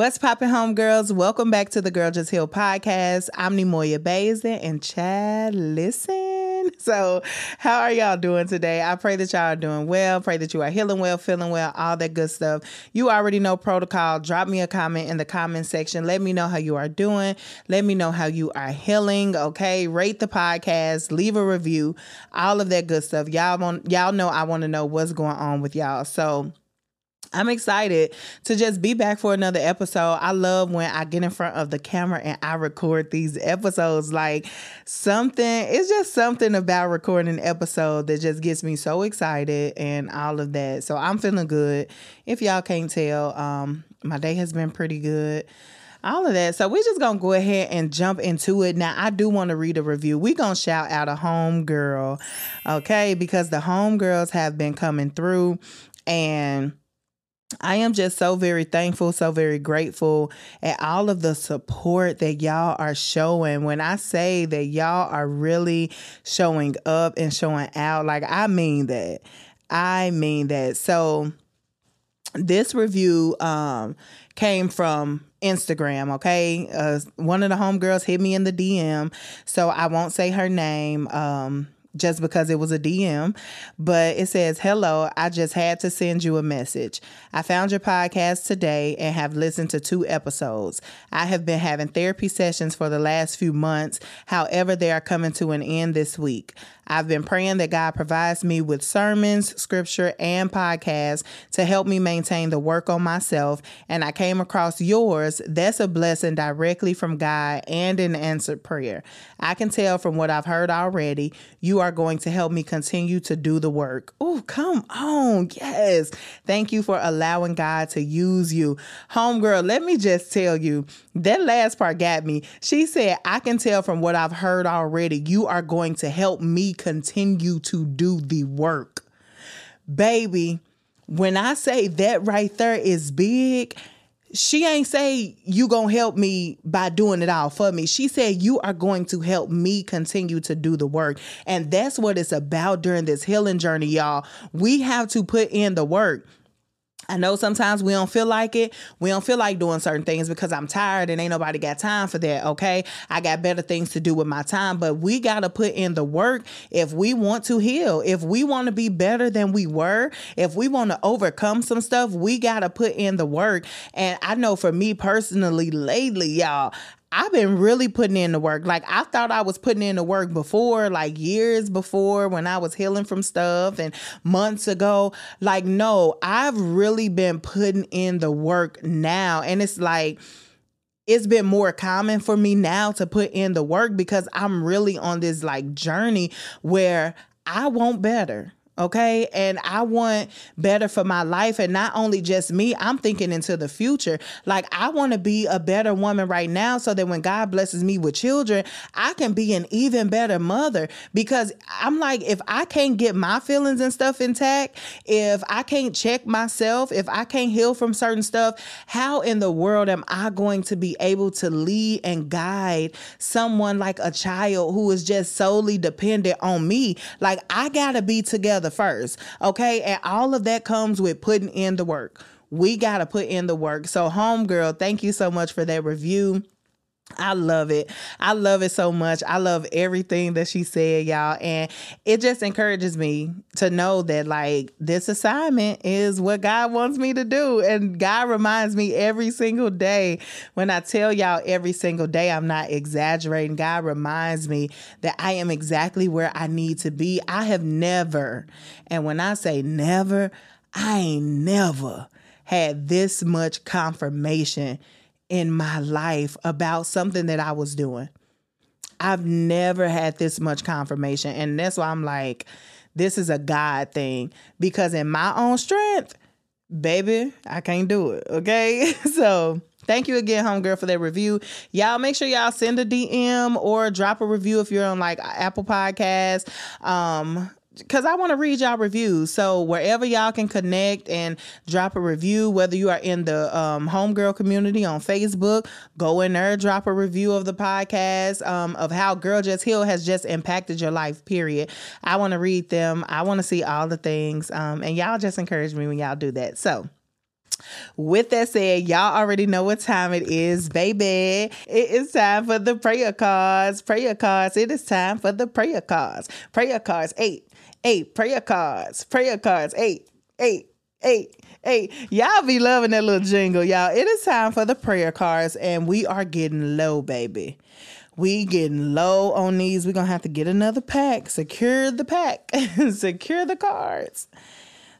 What's poppin', homegirls? Welcome back to the Girl Just Heal podcast. I'm Neimoya Bazin and Chad. Listen. So, how are y'all doing today? I pray that y'all are doing well. Pray that you are healing well, feeling well, all that good stuff. You already know protocol. Drop me a comment in the comment section. Let me know how you are doing. Let me know how you are healing. Okay, rate the podcast, leave a review, all of that good stuff. Y'all want y'all know I want to know what's going on with y'all. So I'm excited to just be back for another episode. I love when I get in front of the camera and I record these episodes. Like something, it's just something about recording an episode that just gets me so excited and all of that. So I'm feeling good. If y'all can't tell, um, my day has been pretty good all of that. So we're just gonna go ahead and jump into it. Now, I do want to read a review. We're gonna shout out a home girl, okay? Because the home girls have been coming through and I am just so very thankful, so very grateful at all of the support that y'all are showing. When I say that y'all are really showing up and showing out, like I mean that. I mean that. So this review um came from Instagram, okay? Uh, one of the homegirls hit me in the DM, so I won't say her name. Um just because it was a DM, but it says, Hello, I just had to send you a message. I found your podcast today and have listened to two episodes. I have been having therapy sessions for the last few months. However, they are coming to an end this week. I've been praying that God provides me with sermons, scripture, and podcasts to help me maintain the work on myself. And I came across yours. That's a blessing directly from God and an answered prayer. I can tell from what I've heard already, you are going to help me continue to do the work. Oh, come on. Yes. Thank you for allowing God to use you. Homegirl, let me just tell you that last part got me. She said, I can tell from what I've heard already, you are going to help me continue to do the work. Baby, when I say that right there is big, she ain't say you gonna help me by doing it all for me. She said you are going to help me continue to do the work. And that's what it's about during this healing journey y'all. We have to put in the work I know sometimes we don't feel like it. We don't feel like doing certain things because I'm tired and ain't nobody got time for that. Okay. I got better things to do with my time, but we got to put in the work if we want to heal. If we want to be better than we were, if we want to overcome some stuff, we got to put in the work. And I know for me personally, lately, y'all, I've been really putting in the work. Like I thought I was putting in the work before, like years before when I was healing from stuff and months ago. Like, no, I've really been putting in the work now. And it's like, it's been more common for me now to put in the work because I'm really on this like journey where I want better. Okay. And I want better for my life. And not only just me, I'm thinking into the future. Like, I want to be a better woman right now so that when God blesses me with children, I can be an even better mother. Because I'm like, if I can't get my feelings and stuff intact, if I can't check myself, if I can't heal from certain stuff, how in the world am I going to be able to lead and guide someone like a child who is just solely dependent on me? Like, I got to be together first. Okay. And all of that comes with putting in the work. We got to put in the work. So, homegirl, thank you so much for that review. I love it. I love it so much. I love everything that she said, y'all. And it just encourages me to know that, like, this assignment is what God wants me to do. And God reminds me every single day. When I tell y'all every single day, I'm not exaggerating. God reminds me that I am exactly where I need to be. I have never, and when I say never, I ain't never had this much confirmation in my life about something that I was doing. I've never had this much confirmation. And that's why I'm like, this is a God thing. Because in my own strength, baby, I can't do it. Okay. so thank you again, homegirl, for that review. Y'all make sure y'all send a DM or drop a review if you're on like Apple Podcasts. Um, because I want to read y'all reviews. So wherever y'all can connect and drop a review, whether you are in the um, homegirl community on Facebook, go in there, drop a review of the podcast um, of how Girl Just Heal has just impacted your life. Period. I want to read them. I want to see all the things, um, and y'all just encourage me when y'all do that. So. With that said, y'all already know what time it is, baby. It is time for the prayer cards. Prayer cards. It is time for the prayer cards. Prayer cards. Eight eight prayer cards, prayer cards, eight, eight, eight, eight. Y'all be loving that little jingle, y'all. It is time for the prayer cards, and we are getting low, baby. We getting low on these. We're gonna have to get another pack. Secure the pack. Secure the cards.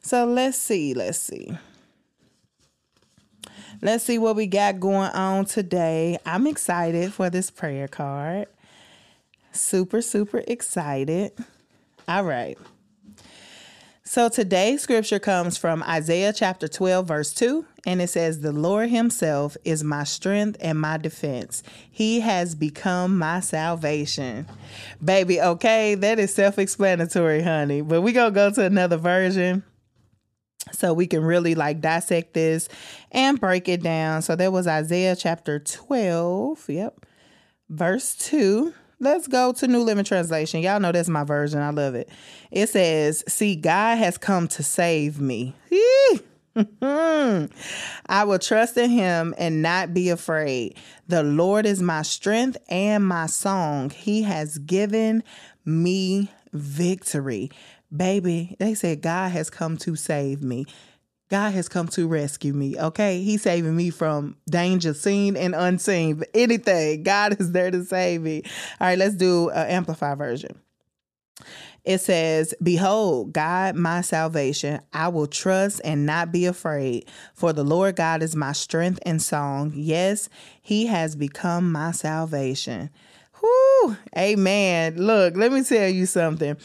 So let's see. Let's see. Let's see what we got going on today. I'm excited for this prayer card. Super, super excited. All right. So today's scripture comes from Isaiah chapter 12, verse 2, and it says, The Lord Himself is my strength and my defense. He has become my salvation. Baby, okay, that is self explanatory, honey. But we're going to go to another version so we can really like dissect this and break it down. So that was Isaiah chapter 12, yep, verse 2. Let's go to New Living Translation. Y'all know that's my version. I love it. It says, See, God has come to save me. I will trust in him and not be afraid. The Lord is my strength and my song. He has given me victory. Baby, they said God has come to save me. God has come to rescue me. Okay. He's saving me from danger seen and unseen. Anything. God is there to save me. All right, let's do an amplified version. It says, Behold, God, my salvation. I will trust and not be afraid, for the Lord God is my strength and song. Yes, he has become my salvation. Whoo, amen. Look, let me tell you something.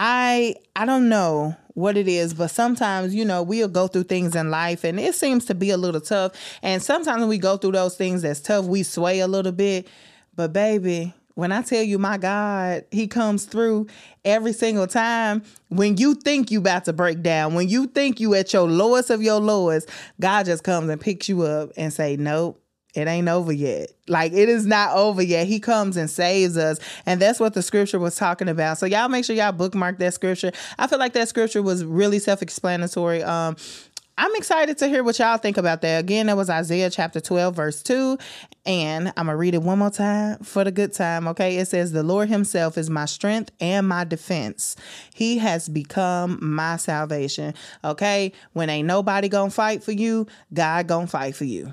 I I don't know what it is, but sometimes, you know, we'll go through things in life and it seems to be a little tough. And sometimes when we go through those things that's tough, we sway a little bit. But baby, when I tell you my God, he comes through every single time. When you think you about to break down, when you think you at your lowest of your lowest, God just comes and picks you up and say, "Nope, it ain't over yet. Like it is not over yet. He comes and saves us. And that's what the scripture was talking about. So y'all make sure y'all bookmark that scripture. I feel like that scripture was really self-explanatory. Um I'm excited to hear what y'all think about that. Again, that was Isaiah chapter 12, verse 2. And I'm going to read it one more time for the good time. Okay. It says, The Lord Himself is my strength and my defense. He has become my salvation. Okay. When ain't nobody going to fight for you, God going to fight for you.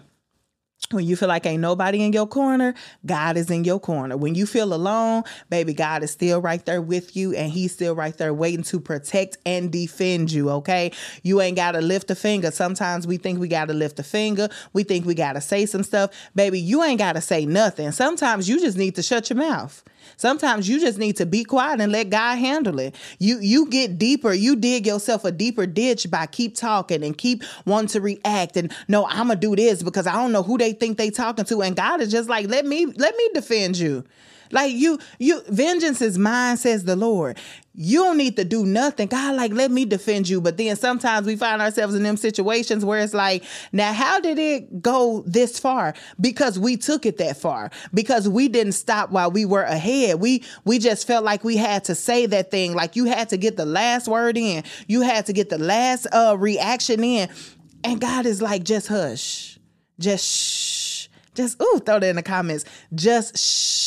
When you feel like ain't nobody in your corner, God is in your corner. When you feel alone, baby, God is still right there with you and he's still right there waiting to protect and defend you, okay? You ain't got to lift a finger. Sometimes we think we got to lift a finger. We think we got to say some stuff. Baby, you ain't got to say nothing. Sometimes you just need to shut your mouth. Sometimes you just need to be quiet and let God handle it. You you get deeper, you dig yourself a deeper ditch by keep talking and keep wanting to react and no, I'm gonna do this because I don't know who they think they talking to. And God is just like, let me let me defend you. Like you, you, vengeance is mine, says the Lord. You don't need to do nothing. God, like, let me defend you. But then sometimes we find ourselves in them situations where it's like, now, how did it go this far? Because we took it that far. Because we didn't stop while we were ahead. We we just felt like we had to say that thing. Like you had to get the last word in. You had to get the last uh reaction in. And God is like, just hush. Just shh. Just ooh, throw that in the comments. Just shh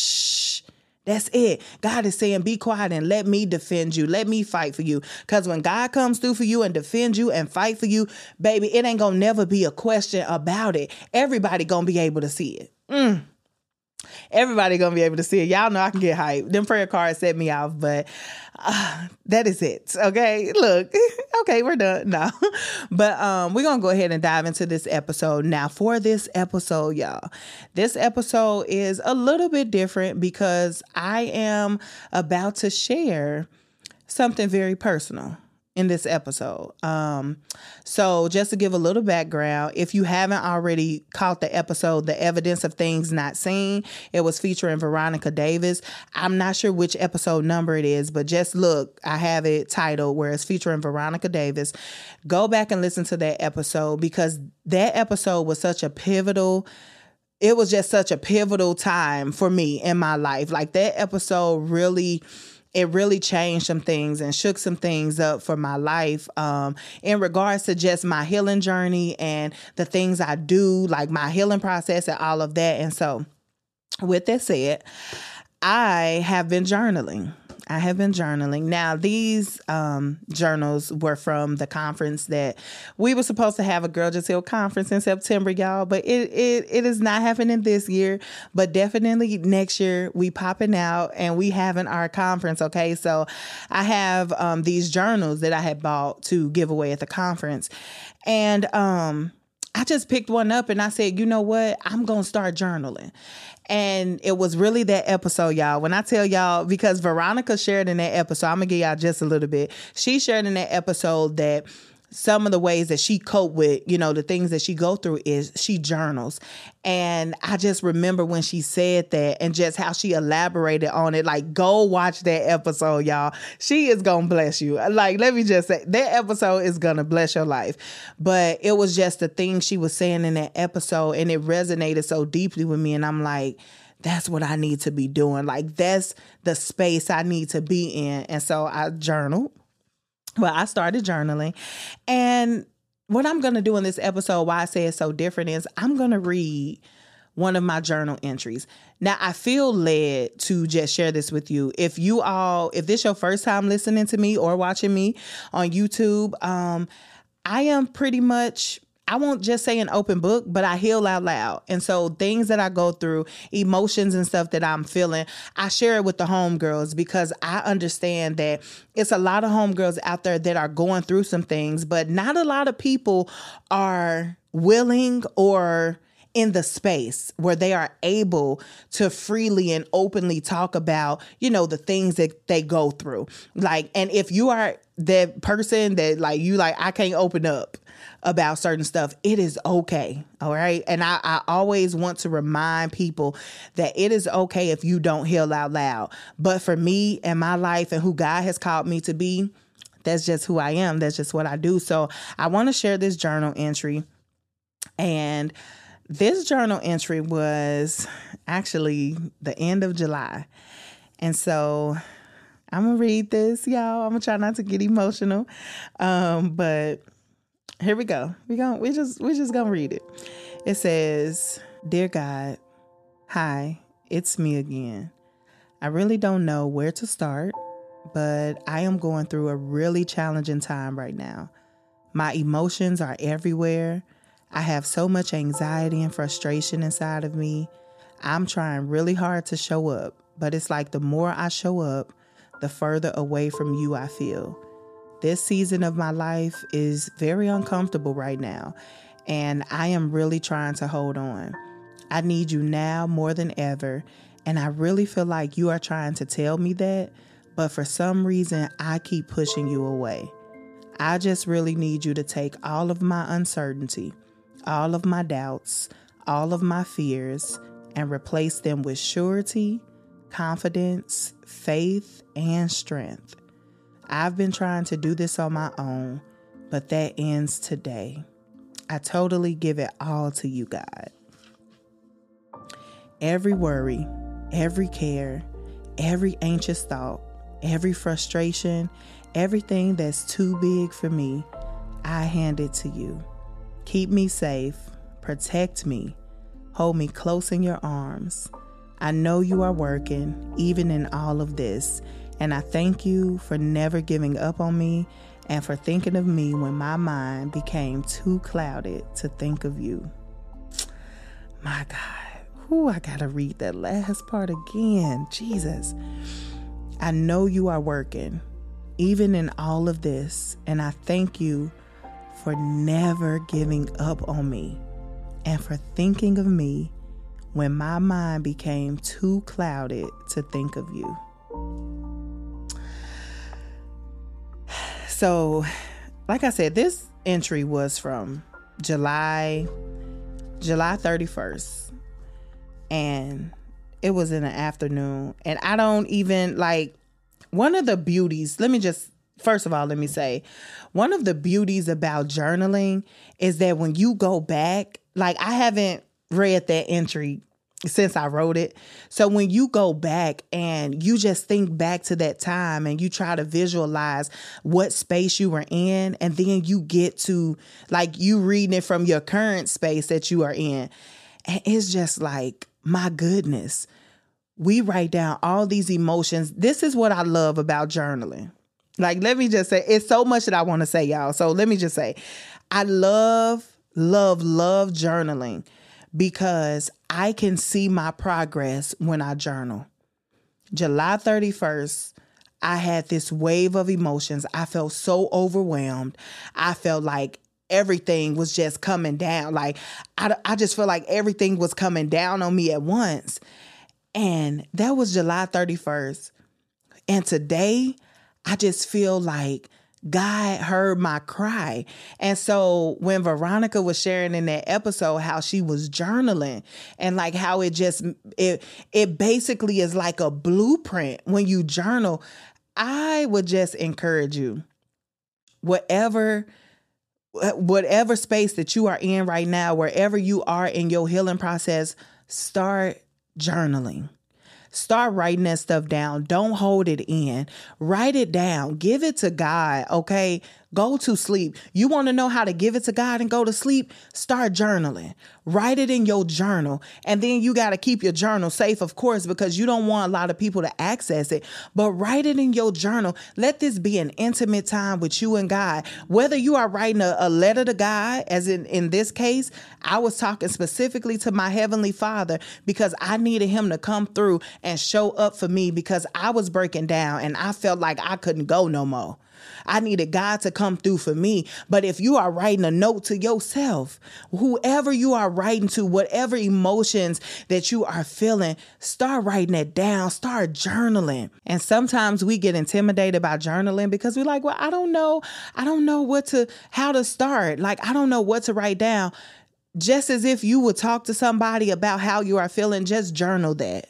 that's it. God is saying, be quiet and let me defend you. Let me fight for you. Because when God comes through for you and defend you and fight for you, baby, it ain't going to never be a question about it. Everybody going to be able to see it. Mm. Everybody gonna be able to see it. Y'all know I can get hype. Them prayer cards set me off, but uh, that is it. Okay, look, okay, we're done now. but um, we're gonna go ahead and dive into this episode now. For this episode, y'all, this episode is a little bit different because I am about to share something very personal in this episode. Um, so just to give a little background, if you haven't already caught the episode, The Evidence of Things Not Seen, it was featuring Veronica Davis. I'm not sure which episode number it is, but just look, I have it titled where it's featuring Veronica Davis. Go back and listen to that episode because that episode was such a pivotal it was just such a pivotal time for me in my life. Like that episode really it really changed some things and shook some things up for my life um, in regards to just my healing journey and the things I do, like my healing process and all of that. And so, with that said, I have been journaling. I have been journaling. Now, these um, journals were from the conference that we were supposed to have a Girl Just Heal conference in September, y'all, but it, it it is not happening this year. But definitely next year we popping out and we having our conference. Okay, so I have um, these journals that I had bought to give away at the conference, and um, I just picked one up and I said, you know what? I'm going to start journaling. And it was really that episode, y'all. When I tell y'all, because Veronica shared in that episode, I'm going to give y'all just a little bit. She shared in that episode that some of the ways that she cope with you know the things that she go through is she journals. And i just remember when she said that and just how she elaborated on it. Like go watch that episode y'all. She is gonna bless you. Like let me just say that episode is gonna bless your life. But it was just the thing she was saying in that episode and it resonated so deeply with me. And i'm like that's what I need to be doing. Like that's the space I need to be in. And so I journaled well, I started journaling. And what I'm going to do in this episode, why I say it's so different, is I'm going to read one of my journal entries. Now, I feel led to just share this with you. If you all, if this is your first time listening to me or watching me on YouTube, um, I am pretty much I won't just say an open book, but I heal out loud. And so things that I go through, emotions and stuff that I'm feeling, I share it with the homegirls because I understand that it's a lot of homegirls out there that are going through some things, but not a lot of people are willing or in the space where they are able to freely and openly talk about, you know, the things that they go through. Like, and if you are that person that like you like, I can't open up about certain stuff, it is okay. All right. And I, I always want to remind people that it is okay if you don't heal out loud. But for me and my life and who God has called me to be, that's just who I am. That's just what I do. So I want to share this journal entry. And this journal entry was actually the end of July. And so I'm gonna read this, y'all. I'm gonna try not to get emotional. Um, but here we go. We going we just we just gonna read it. It says, Dear God, hi, it's me again. I really don't know where to start, but I am going through a really challenging time right now. My emotions are everywhere. I have so much anxiety and frustration inside of me. I'm trying really hard to show up, but it's like the more I show up, the further away from you I feel. This season of my life is very uncomfortable right now, and I am really trying to hold on. I need you now more than ever, and I really feel like you are trying to tell me that, but for some reason, I keep pushing you away. I just really need you to take all of my uncertainty, all of my doubts, all of my fears, and replace them with surety, confidence, faith, and strength. I've been trying to do this on my own, but that ends today. I totally give it all to you, God. Every worry, every care, every anxious thought, every frustration, everything that's too big for me, I hand it to you. Keep me safe, protect me, hold me close in your arms. I know you are working, even in all of this, and I thank you for never giving up on me and for thinking of me when my mind became too clouded to think of you. My God. Ooh, I gotta read that last part again. Jesus. I know you are working, even in all of this, and I thank you for never giving up on me and for thinking of me when my mind became too clouded to think of you. So, like I said, this entry was from July July 31st. And it was in the afternoon. And I don't even like one of the beauties, let me just first of all, let me say, one of the beauties about journaling is that when you go back, like I haven't read that entry since I wrote it. So when you go back and you just think back to that time and you try to visualize what space you were in, and then you get to like you reading it from your current space that you are in. And it's just like, my goodness, we write down all these emotions. This is what I love about journaling. Like, let me just say, it's so much that I want to say, y'all. So let me just say, I love, love, love journaling because I can see my progress when I journal. July 31st, I had this wave of emotions. I felt so overwhelmed. I felt like everything was just coming down. Like, I, I just felt like everything was coming down on me at once. And that was July 31st. And today, I just feel like God heard my cry. And so when Veronica was sharing in that episode how she was journaling and like how it just it it basically is like a blueprint when you journal, I would just encourage you whatever whatever space that you are in right now, wherever you are in your healing process, start journaling. Start writing that stuff down. Don't hold it in. Write it down. Give it to God, okay? Go to sleep. You want to know how to give it to God and go to sleep? Start journaling. Write it in your journal. And then you got to keep your journal safe, of course, because you don't want a lot of people to access it. But write it in your journal. Let this be an intimate time with you and God. Whether you are writing a, a letter to God, as in, in this case, I was talking specifically to my Heavenly Father because I needed Him to come through and show up for me because I was breaking down and I felt like I couldn't go no more. I needed God to come through for me. But if you are writing a note to yourself, whoever you are writing to, whatever emotions that you are feeling, start writing it down, start journaling. And sometimes we get intimidated by journaling because we're like, well, I don't know. I don't know what to, how to start. Like, I don't know what to write down. Just as if you would talk to somebody about how you are feeling, just journal that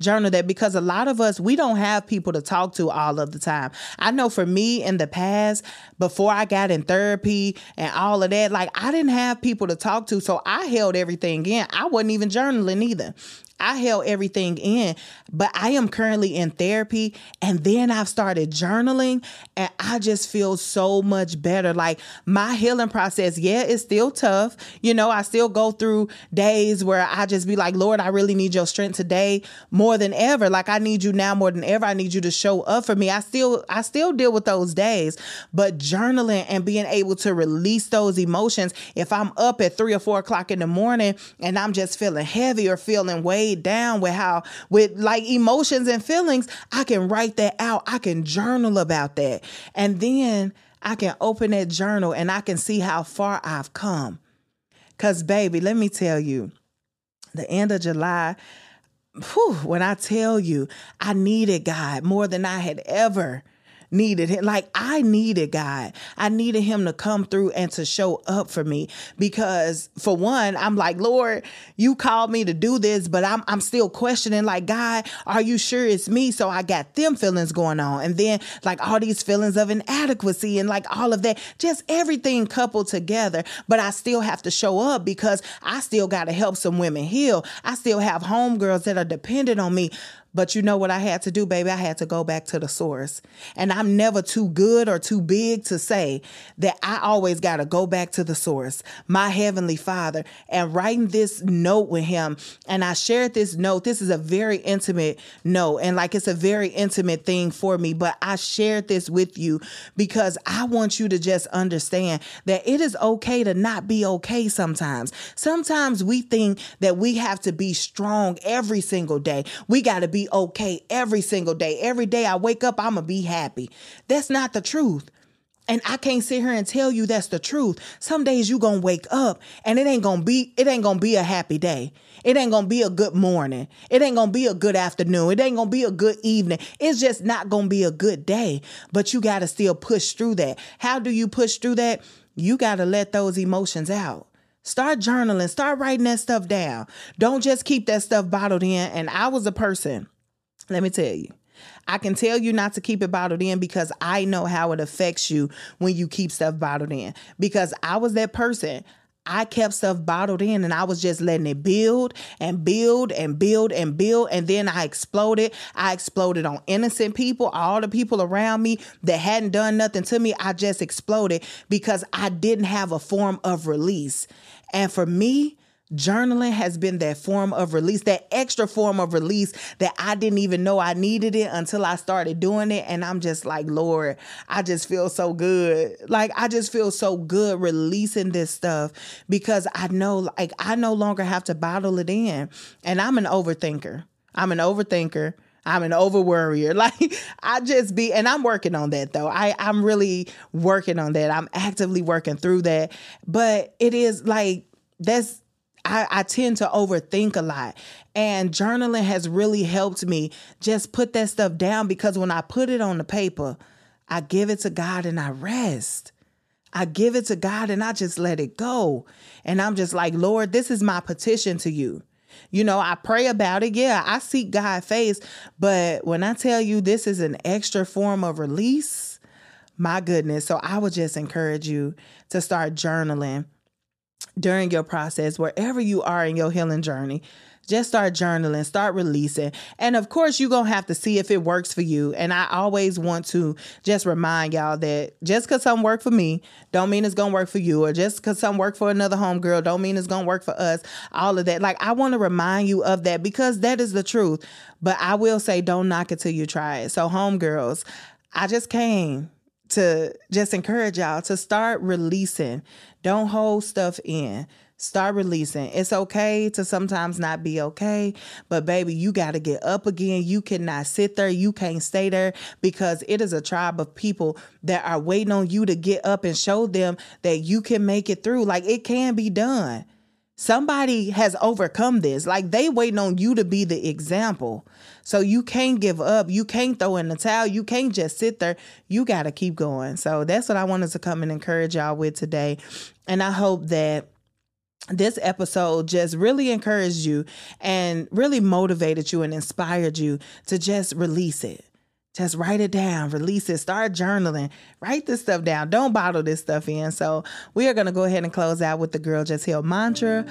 journal that because a lot of us, we don't have people to talk to all of the time. I know for me in the past, before I got in therapy and all of that, like I didn't have people to talk to. So I held everything in. I wasn't even journaling either. I held everything in, but I am currently in therapy and then I've started journaling and I just feel so much better. Like my healing process, yeah, it's still tough. You know, I still go through days where I just be like, Lord, I really need your strength today more than ever. Like I need you now more than ever. I need you to show up for me. I still I still deal with those days, but journaling and being able to release those emotions. If I'm up at three or four o'clock in the morning and I'm just feeling heavy or feeling way weighed down with how with like emotions and feelings, I can write that out. I can journal about that. And then I can open that journal and I can see how far I've come. Cause baby, let me tell you, the end of July, whew, when I tell you I needed God more than I had ever needed him. Like I needed God. I needed him to come through and to show up for me because for one, I'm like, Lord, you called me to do this, but I'm I'm still questioning like, God, are you sure it's me? So I got them feelings going on. And then like all these feelings of inadequacy and like all of that, just everything coupled together. But I still have to show up because I still got to help some women heal. I still have homegirls that are dependent on me. But you know what I had to do, baby? I had to go back to the source. And I'm never too good or too big to say that I always got to go back to the source, my Heavenly Father, and writing this note with Him. And I shared this note. This is a very intimate note. And like it's a very intimate thing for me. But I shared this with you because I want you to just understand that it is okay to not be okay sometimes. Sometimes we think that we have to be strong every single day. We got to be okay every single day. Every day I wake up, I'm going to be happy. That's not the truth. And I can't sit here and tell you that's the truth. Some days you gonna wake up and it ain't gonna be it ain't gonna be a happy day. It ain't gonna be a good morning. It ain't gonna be a good afternoon. It ain't gonna be a good evening. It's just not gonna be a good day. But you gotta still push through that. How do you push through that? You gotta let those emotions out. Start journaling, start writing that stuff down. Don't just keep that stuff bottled in. And I was a person, let me tell you. I can tell you not to keep it bottled in because I know how it affects you when you keep stuff bottled in. Because I was that person. I kept stuff bottled in and I was just letting it build and build and build and build. And then I exploded. I exploded on innocent people, all the people around me that hadn't done nothing to me. I just exploded because I didn't have a form of release. And for me, journaling has been that form of release, that extra form of release that I didn't even know I needed it until I started doing it. And I'm just like, Lord, I just feel so good. Like, I just feel so good releasing this stuff because I know, like, I no longer have to bottle it in. And I'm an overthinker. I'm an overthinker. I'm an over worrier. Like I just be, and I'm working on that though. I I'm really working on that. I'm actively working through that. But it is like that's I, I tend to overthink a lot. And journaling has really helped me just put that stuff down because when I put it on the paper, I give it to God and I rest. I give it to God and I just let it go. And I'm just like, Lord, this is my petition to you. You know, I pray about it. Yeah, I seek God's face. But when I tell you this is an extra form of release, my goodness. So I would just encourage you to start journaling during your process, wherever you are in your healing journey. Just start journaling, start releasing. And of course, you're going to have to see if it works for you. And I always want to just remind y'all that just because some work for me, don't mean it's going to work for you. Or just because some work for another homegirl, don't mean it's going to work for us. All of that. Like, I want to remind you of that because that is the truth. But I will say, don't knock it till you try it. So, homegirls, I just came to just encourage y'all to start releasing. Don't hold stuff in. Start releasing. It's okay to sometimes not be okay, but baby, you got to get up again. You cannot sit there. You can't stay there because it is a tribe of people that are waiting on you to get up and show them that you can make it through. Like it can be done. Somebody has overcome this. Like they waiting on you to be the example. So you can't give up. You can't throw in the towel. You can't just sit there. You got to keep going. So that's what I wanted to come and encourage y'all with today. And I hope that this episode just really encouraged you and really motivated you and inspired you to just release it. Just write it down, release it, start journaling, write this stuff down. Don't bottle this stuff in. So, we are going to go ahead and close out with the Girl Just Heal mantra.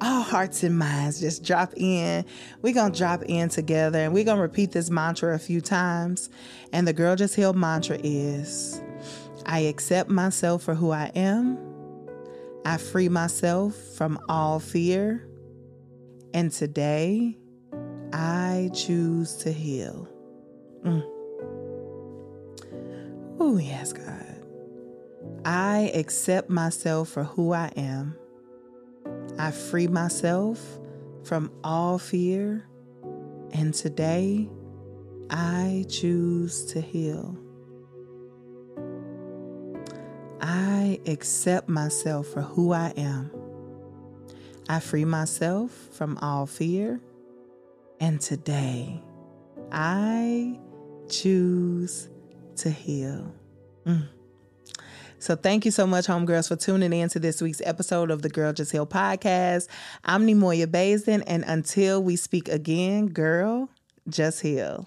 All hearts and minds just drop in. We're going to drop in together and we're going to repeat this mantra a few times. And the Girl Just Heal mantra is I accept myself for who I am, I free myself from all fear, and today I choose to heal. Mm. Oh, yes, God. I accept myself for who I am. I free myself from all fear. And today, I choose to heal. I accept myself for who I am. I free myself from all fear. And today, I choose to heal. Mm. So thank you so much, homegirls, for tuning in to this week's episode of the Girl Just Heal podcast. I'm Neimoya Bazin, and until we speak again, girl, just heal.